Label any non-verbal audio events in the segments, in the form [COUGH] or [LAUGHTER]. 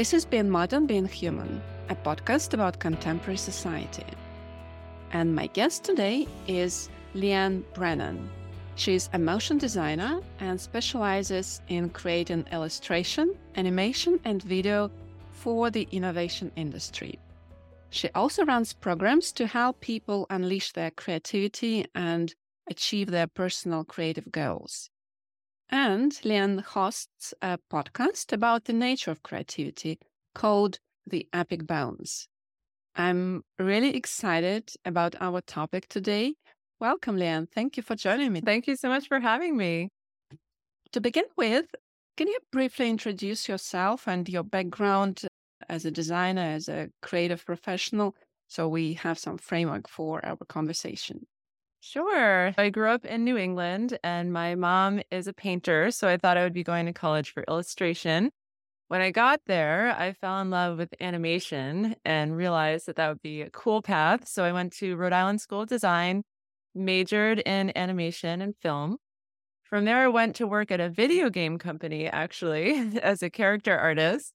This is Being Modern, Being Human, a podcast about contemporary society. And my guest today is Leeanne Brennan. She's a motion designer and specializes in creating illustration, animation, and video for the innovation industry. She also runs programs to help people unleash their creativity and achieve their personal creative goals. And Leeanne hosts a podcast about the nature of creativity called The Epic Bones. I'm really excited about our topic today. Welcome, Leeanne. Thank you for joining me. Thank you so much for having me. To begin with, can you briefly introduce yourself and your background as a designer, as a creative professional, so we have some framework for our conversation? Sure. I grew up in New England and my mom is a painter. So I thought I would be going to college for illustration. When I got there, I fell in love with animation and realized that that would be a cool path. So I went to Rhode Island School of Design, majored in animation and film. From there, I went to work at a video game company, actually, [LAUGHS] as a character artist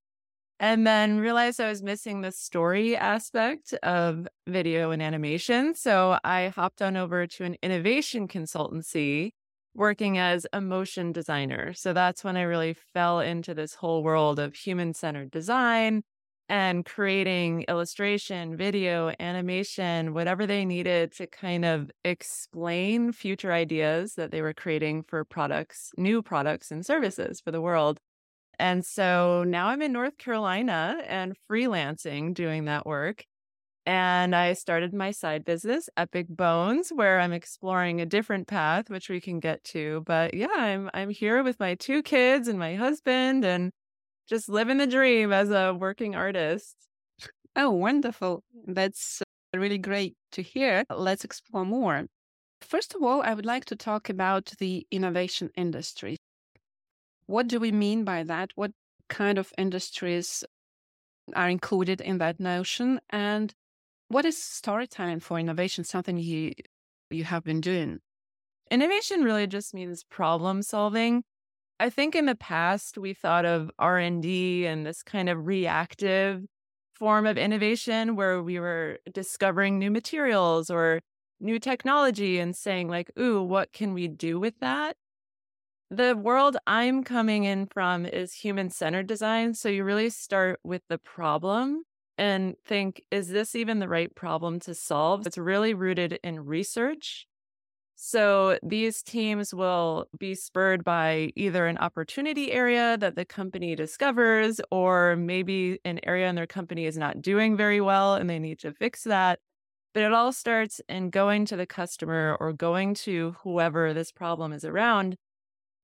and then realized I was missing the story aspect of video and animation. So I hopped on over to an innovation consultancy working as a motion designer. So that's when I really fell into this whole world of human centered design and creating illustration, video, animation, whatever they needed to kind of explain future ideas that they were creating for products, new products and services for the world. And so now I'm in North Carolina and freelancing doing that work. And I started my side business, Epic Bones, where I'm exploring a different path, which we can get to. But yeah, I'm I'm here with my two kids and my husband and just living the dream as a working artist. Oh, wonderful. That's uh, really great to hear. Let's explore more. First of all, I would like to talk about the innovation industry. What do we mean by that? What kind of industries are included in that notion? And what is storytelling for innovation? Something you you have been doing? Innovation really just means problem solving. I think in the past we thought of R&D and this kind of reactive form of innovation where we were discovering new materials or new technology and saying like, "Ooh, what can we do with that?" The world I'm coming in from is human centered design. So you really start with the problem and think, is this even the right problem to solve? It's really rooted in research. So these teams will be spurred by either an opportunity area that the company discovers, or maybe an area in their company is not doing very well and they need to fix that. But it all starts in going to the customer or going to whoever this problem is around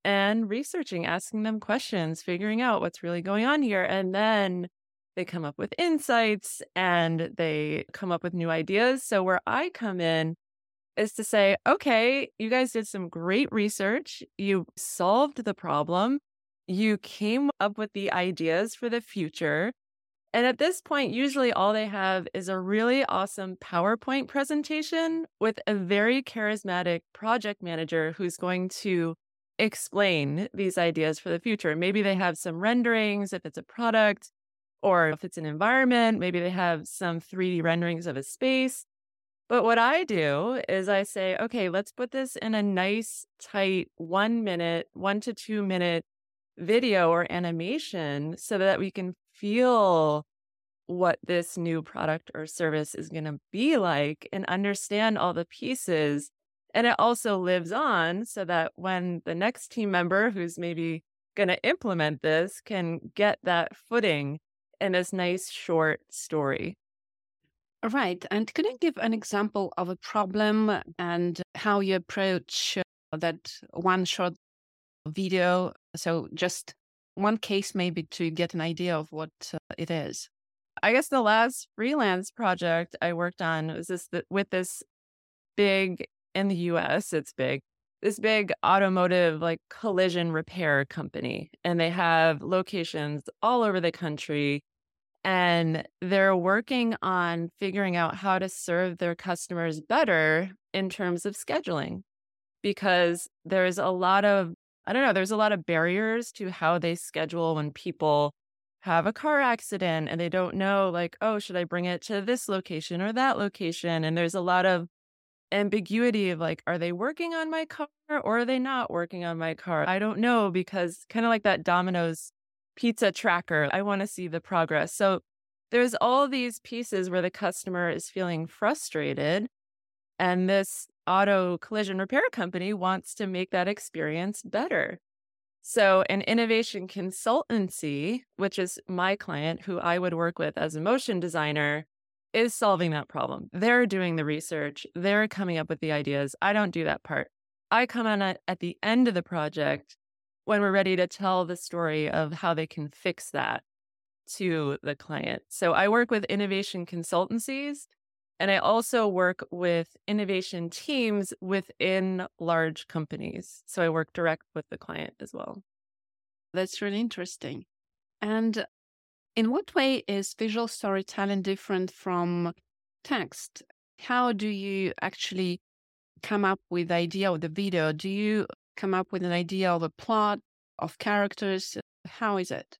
and researching, asking them questions, figuring out what's really going on here. And then they come up with insights and they come up with new ideas. So, where I come in is to say, okay, you guys did some great research. You solved the problem. You came up with the ideas for the future. And at this point, usually all they have is a really awesome PowerPoint presentation with a very charismatic project manager who's going to explain these ideas for the future. Maybe they have some renderings if it's a product, or if it's an environment, maybe they have some 3D renderings of a space. But what I do is I say, okay, let's put this in a nice, tight one minute, one to two minute video or animation so that we can feel what this new product or service is going to be like and understand all the pieces and it also lives on so that when the next team member who's maybe going to implement this can get that footing in this nice short story. Right. And could you give an example of a problem and how you approach uh, that one short video? So, just one case, maybe to get an idea of what uh, it is. I guess the last freelance project I worked on was this with this big in the US, it's big. This big automotive like collision repair company, and they have locations all over the country. And they're working on figuring out how to serve their customers better in terms of scheduling because there's a lot of, I don't know, there's a lot of barriers to how they schedule when people have a car accident and they don't know, like, oh, should I bring it to this location or that location? And there's a lot of ambiguity of like, are they working on my car or are they not working on my car? I don't know because kind of like that Domino's pizza tracker, I want to see the progress. So there's all these pieces where the customer is feeling frustrated and this auto collision repair company wants to make that experience better. So, an innovation consultancy, which is my client who I would work with as a motion designer, is solving that problem. They're doing the research, they're coming up with the ideas. I don't do that part. I come on at, at the end of the project when we're ready to tell the story of how they can fix that to the client. So, I work with innovation consultancies and I also work with innovation teams within large companies. So I work direct with the client as well. That's really interesting. And in what way is visual storytelling different from text? How do you actually come up with the idea of the video? Do you come up with an idea of a plot, of characters? How is it?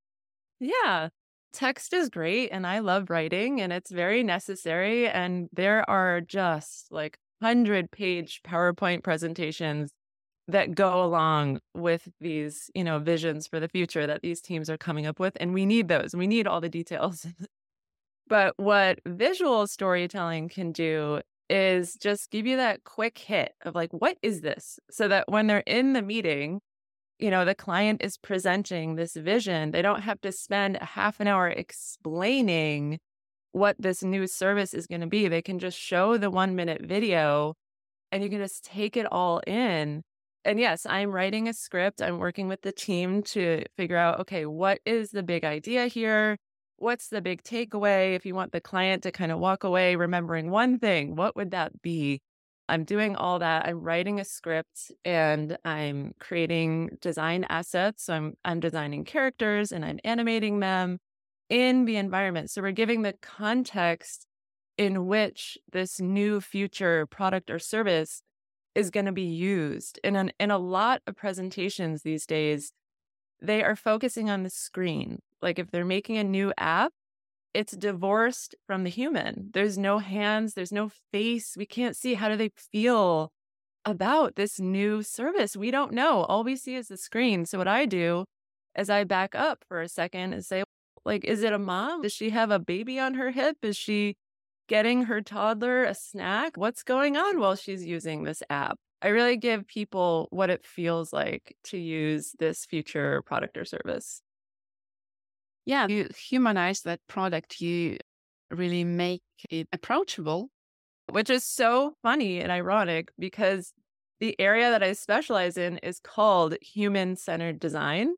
Yeah text is great and I love writing and it's very necessary. And there are just like 100 page PowerPoint presentations that go along with these, you know, visions for the future that these teams are coming up with. And we need those. We need all the details. [LAUGHS] but what visual storytelling can do is just give you that quick hit of like, what is this? So that when they're in the meeting, you know, the client is presenting this vision, they don't have to spend a half an hour explaining what this new service is going to be. They can just show the one minute video and you can just take it all in. And yes, I'm writing a script. I'm working with the team to figure out okay, what is the big idea here? What's the big takeaway? If you want the client to kind of walk away remembering one thing, what would that be? I'm doing all that. I'm writing a script and I'm creating design assets. So I'm I'm designing characters and I'm animating them in the environment. So we're giving the context in which this new future product or service is going to be used. And in, in a lot of presentations these days, they are focusing on the screen. Like if they're making a new app, it's divorced from the human. There's no hands, there's no face. We can't see how do they feel about this new service. We don't know. All we see is the screen. So what I do is I back up for a second and say like is it a mom? Does she have a baby on her hip? Is she getting her toddler a snack? What's going on while she's using this app? I really give people what it feels like to use this future product or service yeah, you humanize that product. You really make it approachable. Which is so funny and ironic because the area that I specialize in is called human centered design.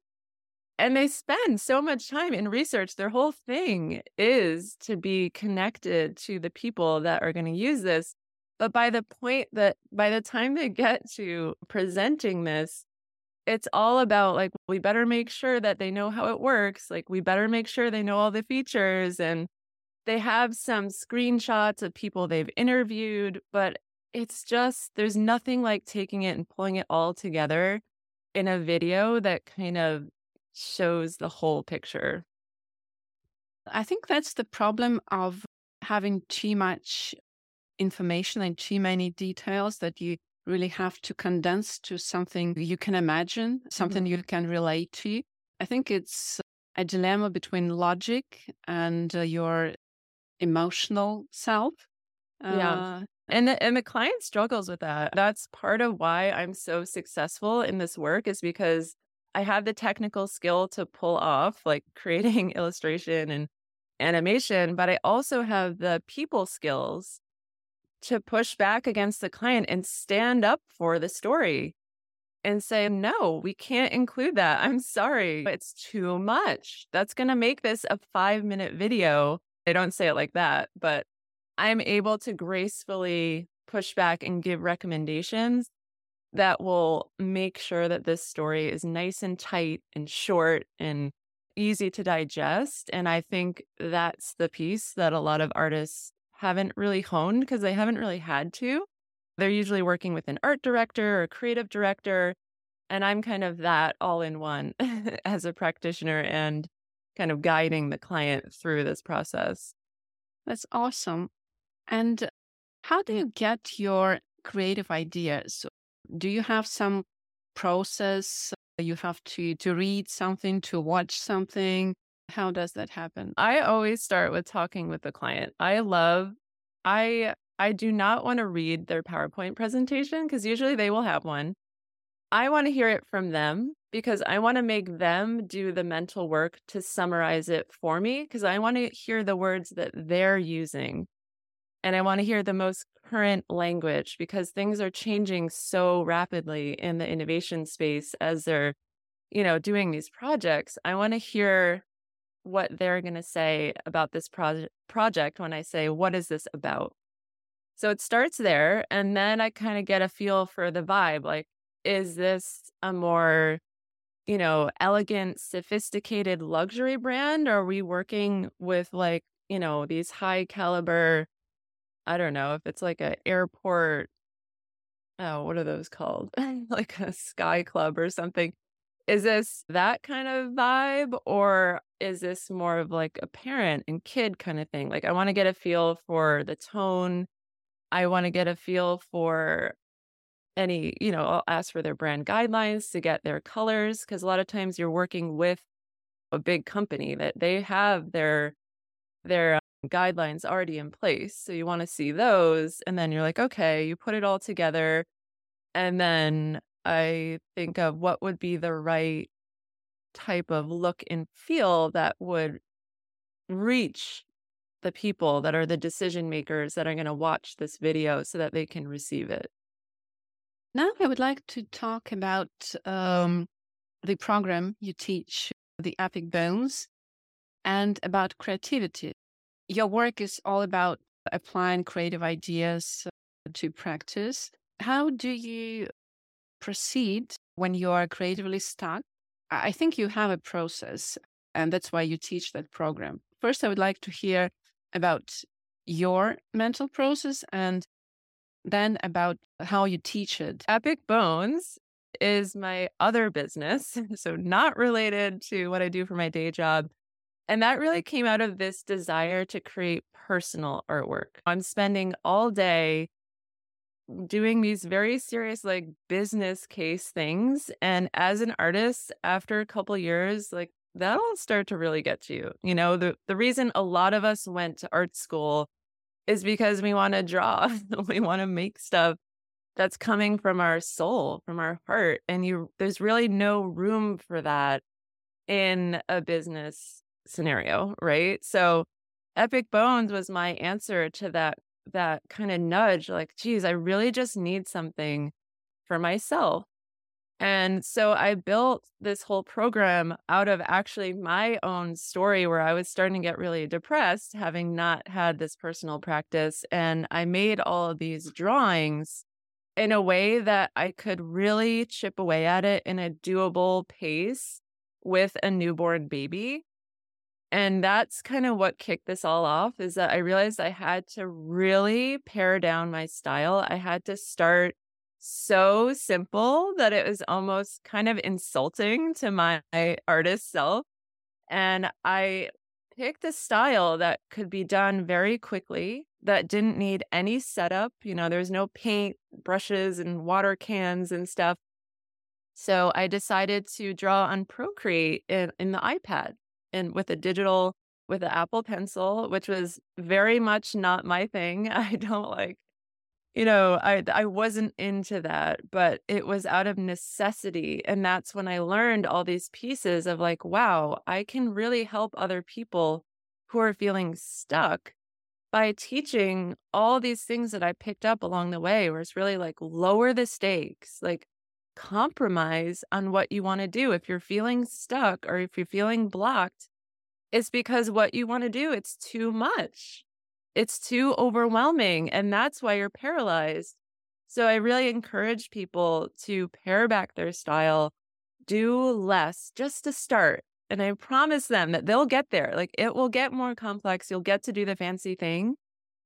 And they spend so much time in research. Their whole thing is to be connected to the people that are going to use this. But by the point that by the time they get to presenting this, it's all about like we better make sure that they know how it works like we better make sure they know all the features and they have some screenshots of people they've interviewed but it's just there's nothing like taking it and pulling it all together in a video that kind of shows the whole picture i think that's the problem of having too much information and too many details that you really have to condense to something you can imagine, something mm-hmm. you can relate to. I think it's a dilemma between logic and uh, your emotional self. Yeah. Uh, and the, and the client struggles with that. That's part of why I'm so successful in this work is because I have the technical skill to pull off like [LAUGHS] creating illustration and animation, but I also have the people skills to push back against the client and stand up for the story and say, no, we can't include that. I'm sorry. It's too much. That's going to make this a five minute video. They don't say it like that, but I'm able to gracefully push back and give recommendations that will make sure that this story is nice and tight and short and easy to digest. And I think that's the piece that a lot of artists haven't really honed because they haven't really had to. They're usually working with an art director or a creative director. And I'm kind of that all in one [LAUGHS] as a practitioner. And kind of guiding the client through this process. That's awesome. And how do you get your creative ideas? Do you have some process uh, you have to to read something, to watch something? How does that happen? I always start with talking with the client. I love I I do not want to read their PowerPoint presentation because usually they will have one. I want to hear it from them because I want to make them do the mental work to summarize it for me because I want to hear the words that they're using. And I want to hear the most current language because things are changing so rapidly in the innovation space as they're, you know, doing these projects. I want to hear what they're going to say about this project when I say, what is this about? So it starts there. And then I kind of get a feel for the vibe. Like, is this a more, you know, elegant, sophisticated luxury brand? Or are we working with like, you know, these high caliber, I don't know, if it's like an airport, oh, what are those called? [LAUGHS] like a sky club or something. Is this that kind of vibe? Or is this more of like a parent and kid kind of thing? Like, I want to get a feel for the tone. I want to get a feel for any, you know, I'll ask for their brand guidelines to get their colors because a lot of times you're working with a big company that they have their their guidelines already in place. So you want to see those and then you're like, okay, you put it all together and then I think of what would be the right type of look and feel that would reach the people that are the decision makers that are going to watch this video so that they can receive it. Now, I would like to talk about um, the program you teach, the Epic Bones, and about creativity. Your work is all about applying creative ideas to practice. How do you proceed when you are creatively stuck? I think you have a process, and that's why you teach that program. First, I would like to hear about your mental process and then about how you teach it. Epic Bones is my other business, [LAUGHS] so not related to what I do for my day job. And that really came out of this desire to create personal artwork. I'm spending all day doing these very serious like business case things and as an artist after a couple years like that'll start to really get to you. You know, the the reason a lot of us went to art school is because we want to draw. [LAUGHS] we want to make stuff that's coming from our soul, from our heart. And you there's really no room for that in a business scenario, right? So Epic Bones was my answer to that that kind of nudge like, geez, I really just need something for myself. And so I built this whole program out of actually my own story where I was starting to get really depressed, having not had this personal practice. And I made all of these drawings in a way that I could really chip away at it in a doable pace with a newborn baby. And that's kind of what kicked this all off is that I realized I had to really pare down my style. I had to start so simple that it was almost kind of insulting to my artist self. And I picked a style that could be done very quickly, that didn't need any setup. You know, there's no paint, brushes, and water cans and stuff. So I decided to draw on Procreate in, in the iPad and with a digital, with an Apple Pencil, which was very much not my thing. [LAUGHS] I don't like you know, I I wasn't into that, but it was out of necessity. And that's when I learned all these pieces of like, wow, I can really help other people who are feeling stuck by teaching all these things that I picked up along the way, where it's really like lower the stakes, like compromise on what you want to do. If you're feeling stuck or if you're feeling blocked, it's because what you want to do, it's too much it's too overwhelming. And that's why you're paralyzed. So I really encourage people to pare back their style, do less just to start. And I promise them that they'll get there. Like it will get more complex. You'll get to do the fancy thing.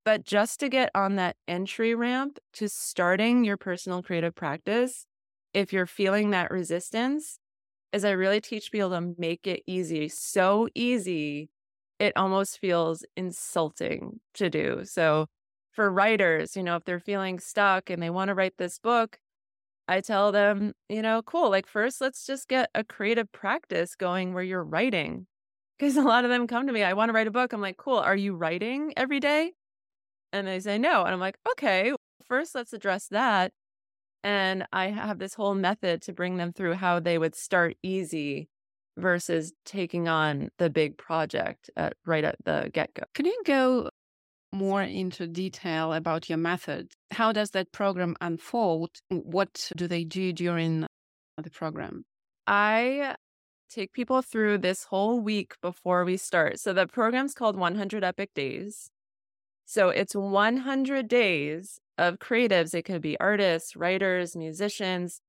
But just to get on that entry ramp to starting your personal creative practice, if you're feeling that resistance, is I really teach people to make it easy. So easy, it almost feels insulting to do. So for writers, you know, if they're feeling stuck and they want to write this book, I tell them, you know, cool, like first let's just get a creative practice going where you're writing. Because a lot of them come to me, I want to write a book. I'm like, cool, are you writing every day? And they say no. And I'm like, okay, first let's address that. And I have this whole method to bring them through how they would start easy versus taking on the big project at, right at the get go. Can you go more into detail about your method? How does that program unfold? What do they do during the program? I take people through this whole week before we start. So the program's called 100 Epic Days. So it's 100 days of creatives. It could be artists, writers, musicians.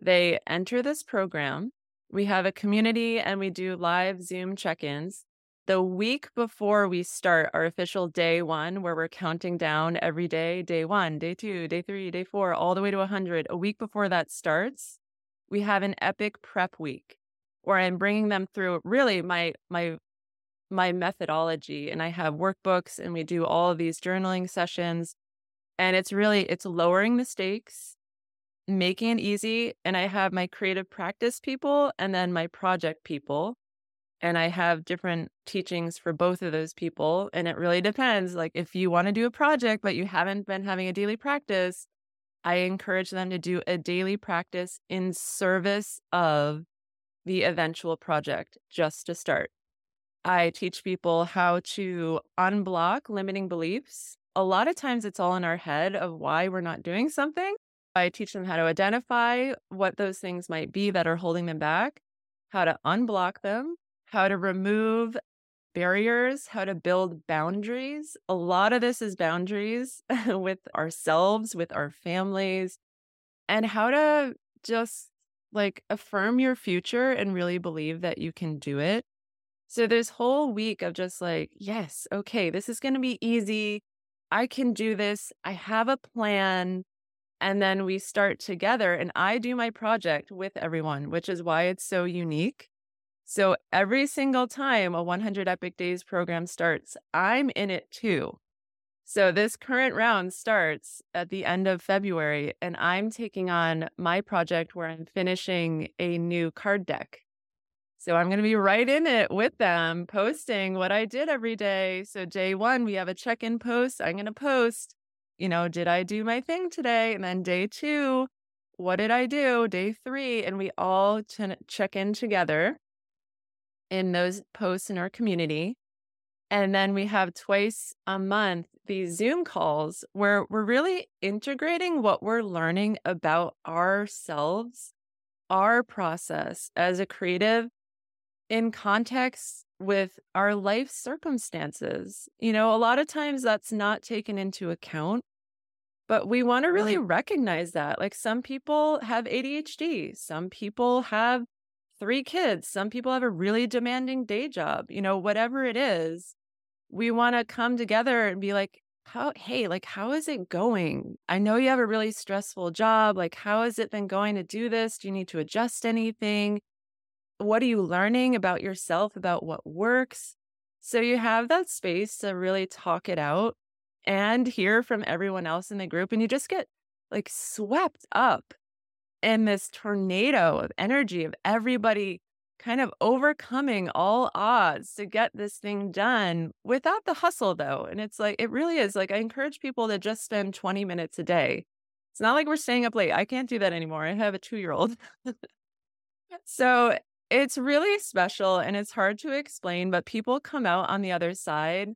They enter this program. We have a community and we do live Zoom check ins. The week before we start our official day one, where we're counting down every day day one, day two, day three, day four, all the way to 100, a week before that starts, we have an epic prep week where I'm bringing them through really my my my methodology and I have workbooks and we do all of these journaling sessions and it's really it's lowering the stakes making it easy and I have my creative practice people and then my project people and I have different teachings for both of those people and it really depends like if you want to do a project but you haven't been having a daily practice I encourage them to do a daily practice in service of the eventual project just to start I teach people how to unblock limiting beliefs. A lot of times it's all in our head of why we're not doing something. I teach them how to identify what those things might be that are holding them back, how to unblock them, how to remove barriers, how to build boundaries. A lot of this is boundaries [LAUGHS] with ourselves, with our families, and how to just like affirm your future and really believe that you can do it. So this whole week of just like, yes, okay, this is going to be easy. I can do this. I have a plan. And then we start together and I do my project with everyone, which is why it's so unique. So every single time a 100 Epic Days program starts, I'm in it too. So this current round starts at the end of February, and I'm taking on my project where I'm finishing a new card deck so I'm going to be right in it with them, posting what I did every day. So day one, we have a check in post. I'm going to post, you know, did I do my thing today? And then day two, what did I do? Day three, and we all ch- check in together in those posts in our community. And then we have twice a month these Zoom calls where we're really integrating what we're learning about ourselves, our process as a creative in context with our life circumstances. You know, a lot of times that's not taken into account, but we want to really recognize that. Like some people have ADHD, some people have three kids, some people have a really demanding day job, you know, whatever it is. We want to come together and be like, how, hey, like, how is it going? I know you have a really stressful job. Like, how has it been going to do this? Do you need to adjust anything? What are you learning about yourself, about what works? So you have that space to really talk it out and hear from everyone else in the group. And you just get like swept up in this tornado of energy of everybody kind of overcoming all odds to get this thing done without the hustle, though. And it's like, it really is like, I encourage people to just spend 20 minutes a day. It's not like we're staying up late. I can't do that anymore. I have a two year old. [LAUGHS] so it's really special and it's hard to explain, but people come out on the other side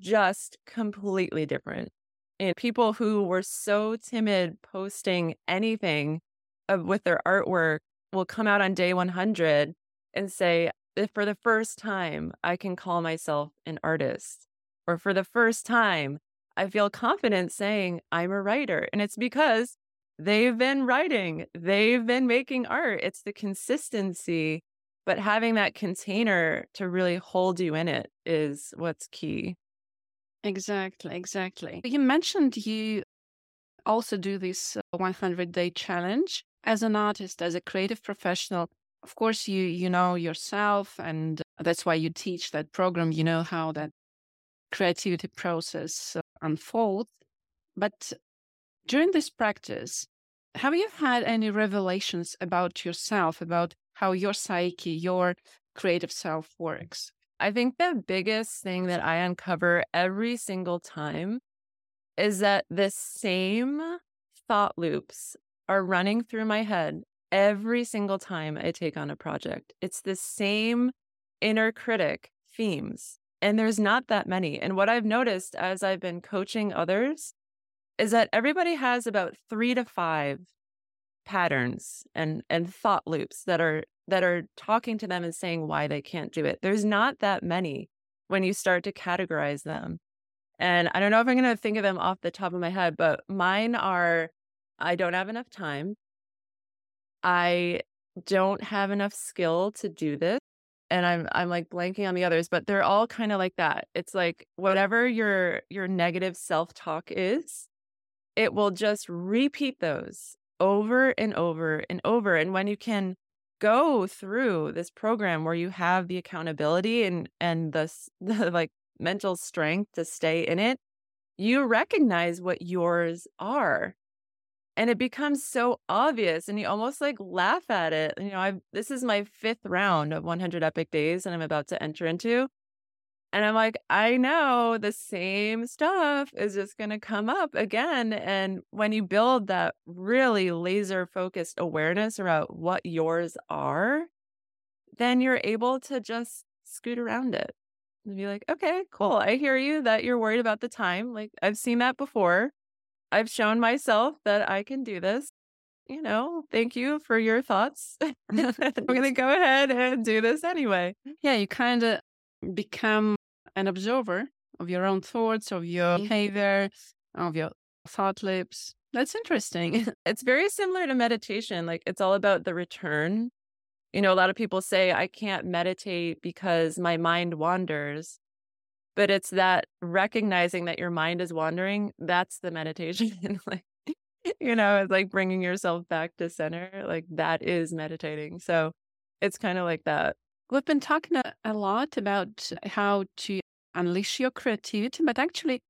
just completely different. And people who were so timid posting anything with their artwork will come out on day 100 and say, for the first time, I can call myself an artist. Or for the first time, I feel confident saying I'm a writer. And it's because they've been writing, they've been making art. It's the consistency, but having that container to really hold you in it is what's key. Exactly, exactly. You mentioned you also do this 100 day challenge as an artist, as a creative professional. of course you you know yourself and that's why you teach that program you know how that creativity process uh, unfolds but during this practice have you had any revelations about yourself about how your psyche your creative self works i think the biggest thing that i uncover every single time is that the same thought loops are running through my head every single time I take on a project. It's the same inner critic themes, and there's not that many. And what I've noticed as I've been coaching others is that everybody has about three to five patterns and and thought loops that are that are talking to them and saying why they can't do it. There's not that many when you start to categorize them. And I don't know if I'm going to think of them off the top of my head, but mine are I don't have enough time. I don't have enough skill to do this. And I'm I'm like blanking on the others, but they're all kind of like that. It's like whatever your your negative self-talk is, it will just repeat those over and over and over. And when you can go through this program where you have the accountability and and the, [LAUGHS] the like mental strength to stay in it, you recognize what yours are and it becomes so obvious and you almost like laugh at it you know i this is my fifth round of 100 epic days and i'm about to enter into and i'm like i know the same stuff is just going to come up again and when you build that really laser focused awareness about what yours are then you're able to just scoot around it and be like okay cool i hear you that you're worried about the time like i've seen that before I've shown myself that I can do this. You know, thank you for your thoughts. [LAUGHS] I'm going [LAUGHS] to go ahead and do this anyway. Yeah, you kind of become an observer of your own thoughts, of your mm-hmm. behavior, of your thought loops. That's interesting. [LAUGHS] it's very similar to meditation. Like it's all about the return. You know, a lot of people say, I can't meditate because my mind wanders but it's that recognizing that your mind is wandering that's the meditation [LAUGHS] like you know it's like bringing yourself back to center like that is meditating so it's kind of like that we've been talking a, a lot about how to unleash your creativity but actually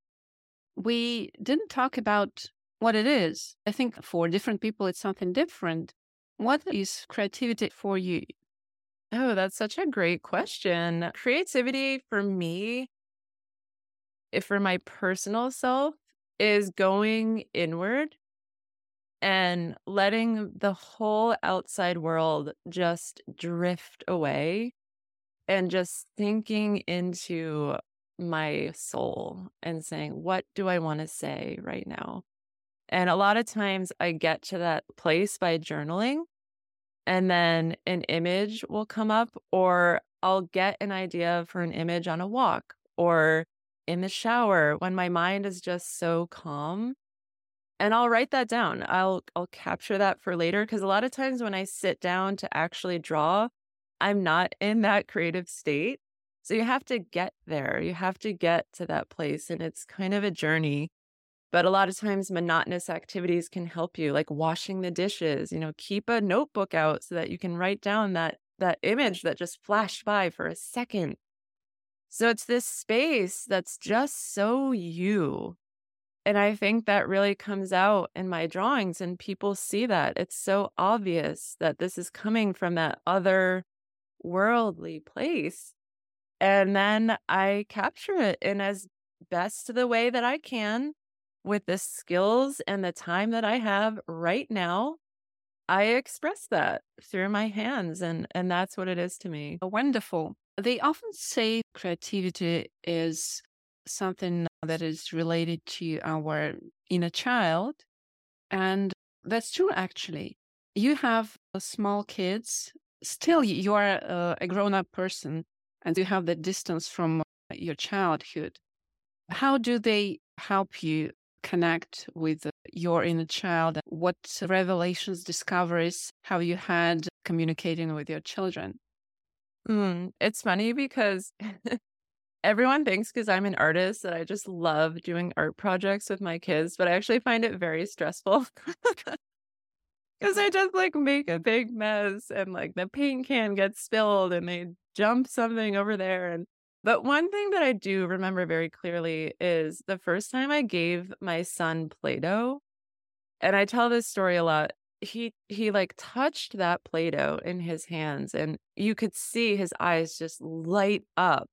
we didn't talk about what it is. I think for different people it's something different. What is creativity for you? Oh, that's such a great question. Creativity for me if for my personal self is going inward and letting the whole outside world just drift away and just thinking into my soul and saying, what do I want to say right now? And a lot of times I get to that place by journaling, and then an image will come up, or I'll get an idea for an image on a walk, or in the shower when my mind is just so calm and I'll write that down. I'll I'll capture that for later because a lot of times when I sit down to actually draw, I'm not in that creative state. So you have to get there. You have to get to that place and it's kind of a journey. But a lot of times monotonous activities can help you like washing the dishes, you know, keep a notebook out so that you can write down that that image that just flashed by for a second so it's this space that's just so you. And I think that really comes out in my drawings, and people see that. It's so obvious that this is coming from that other worldly place. And then I capture it in as best the way that I can with the skills and the time that I have right now. I express that through my hands, and, and that's what it is to me. Wonderful. They often say creativity is something that is related to our inner child. And that's true, actually. You have uh, small kids, still, you are uh, a, a grown up person and you have the distance from your childhood. How do they help you connect with your inner child? What revelations, discoveries have you had communicating with your children? Mm, it's funny because [LAUGHS] everyone thinks because I'm an artist that I just love doing art projects with my kids, but I actually find it very stressful. [LAUGHS] Because I just like make a big mess and like the paint can gets spilled and they jump something over there. And but one thing that I do remember very clearly is the first time I gave my son Play-Doh, and I tell this story a lot. He he like touched that Play-Doh in his hands and you could see his eyes just light up.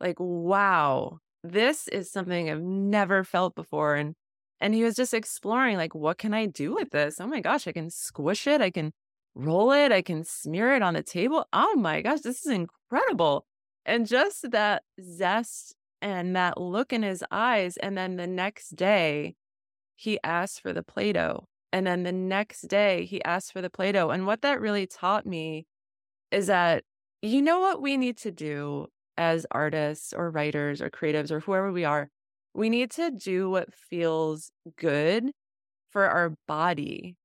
Like, wow, this is something I've never felt before. And and he was just exploring, like, what can I do with this? Oh my gosh, I can squish it, I can roll it, I can smear it on the table. Oh my gosh, this is incredible. And just that zest and that look in his eyes. And then the next day, he asked for the Play Doh. And then the next day, he asked for the Play Doh. And what that really taught me is that, you know what we need to do as artists or writers or creatives or whoever we are? we need to do what feels good for our body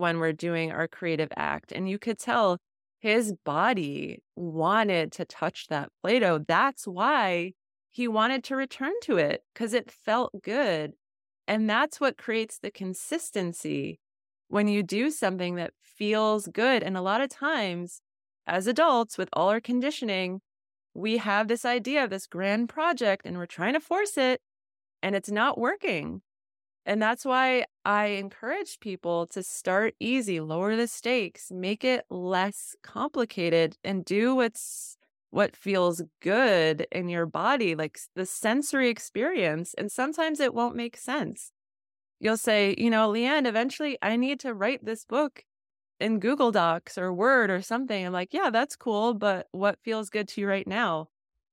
when we're doing our creative act. And you could tell his body wanted to touch that Play Doh. That's why he wanted to return to it because it felt good. And that's what creates the consistency when you do something that feels good. And a lot of times, as adults, with all our conditioning, we have this idea of this grand project and we're trying to force it and it's not working. And that's why I encourage people to start easy, lower the stakes, make it less complicated and do what's what feels good in your body, like the sensory experience. And sometimes it won't make sense. You'll say, you know, Leeanne, eventually I need to write this book in Google Docs or Word or something. I'm like, yeah, that's cool. But what feels good to you right now?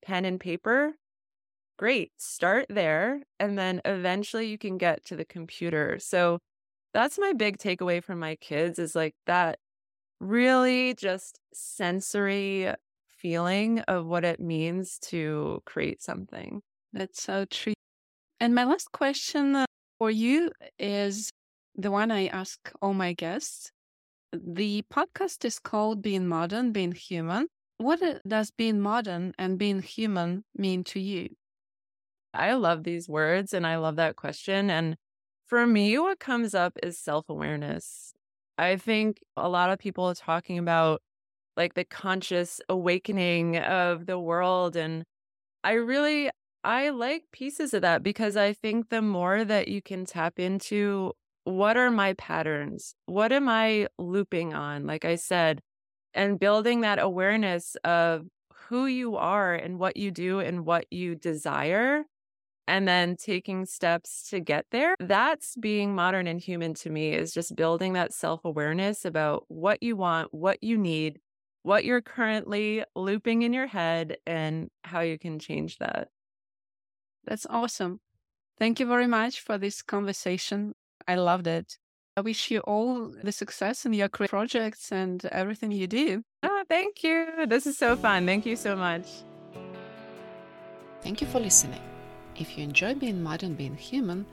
Pen and paper? Great. Start there. And then eventually you can get to the computer. So that's my big takeaway from my kids is like that really just sensory feeling of what it means to create something. That's so true. And my last question uh, for you is the one I ask all my guests. The podcast is called Being Modern, Being Human. What uh, does being modern and being human mean to you? I love these words and I love that question. And for me, what comes up is self awareness. I think a lot of people are talking about like the conscious awakening of the world. And I really, I like pieces of that because I think the more that you can tap into what are my patterns? What am I looping on? Like I said, and building that awareness of who you are and what you do and what you desire and then taking steps to get there. That's being modern and human to me is just building that self awareness about what you want, what you need, what you're currently looping in your head, and how you can change that. That's awesome. Thank you very much for this conversation. I loved it. I wish you all the success in your career projects and everything you do. Oh, thank you. This is so fun. Thank you so much. Thank you for listening. If you enjoy being modern, being human,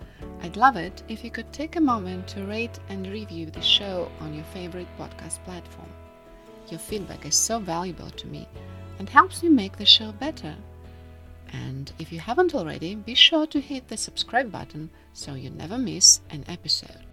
I'd love it if you could take a moment to rate and review the show on your favorite podcast platform. Your feedback is so valuable to me and helps me make the show better. And if you haven't already, be sure to hit the subscribe button so you never miss an episode.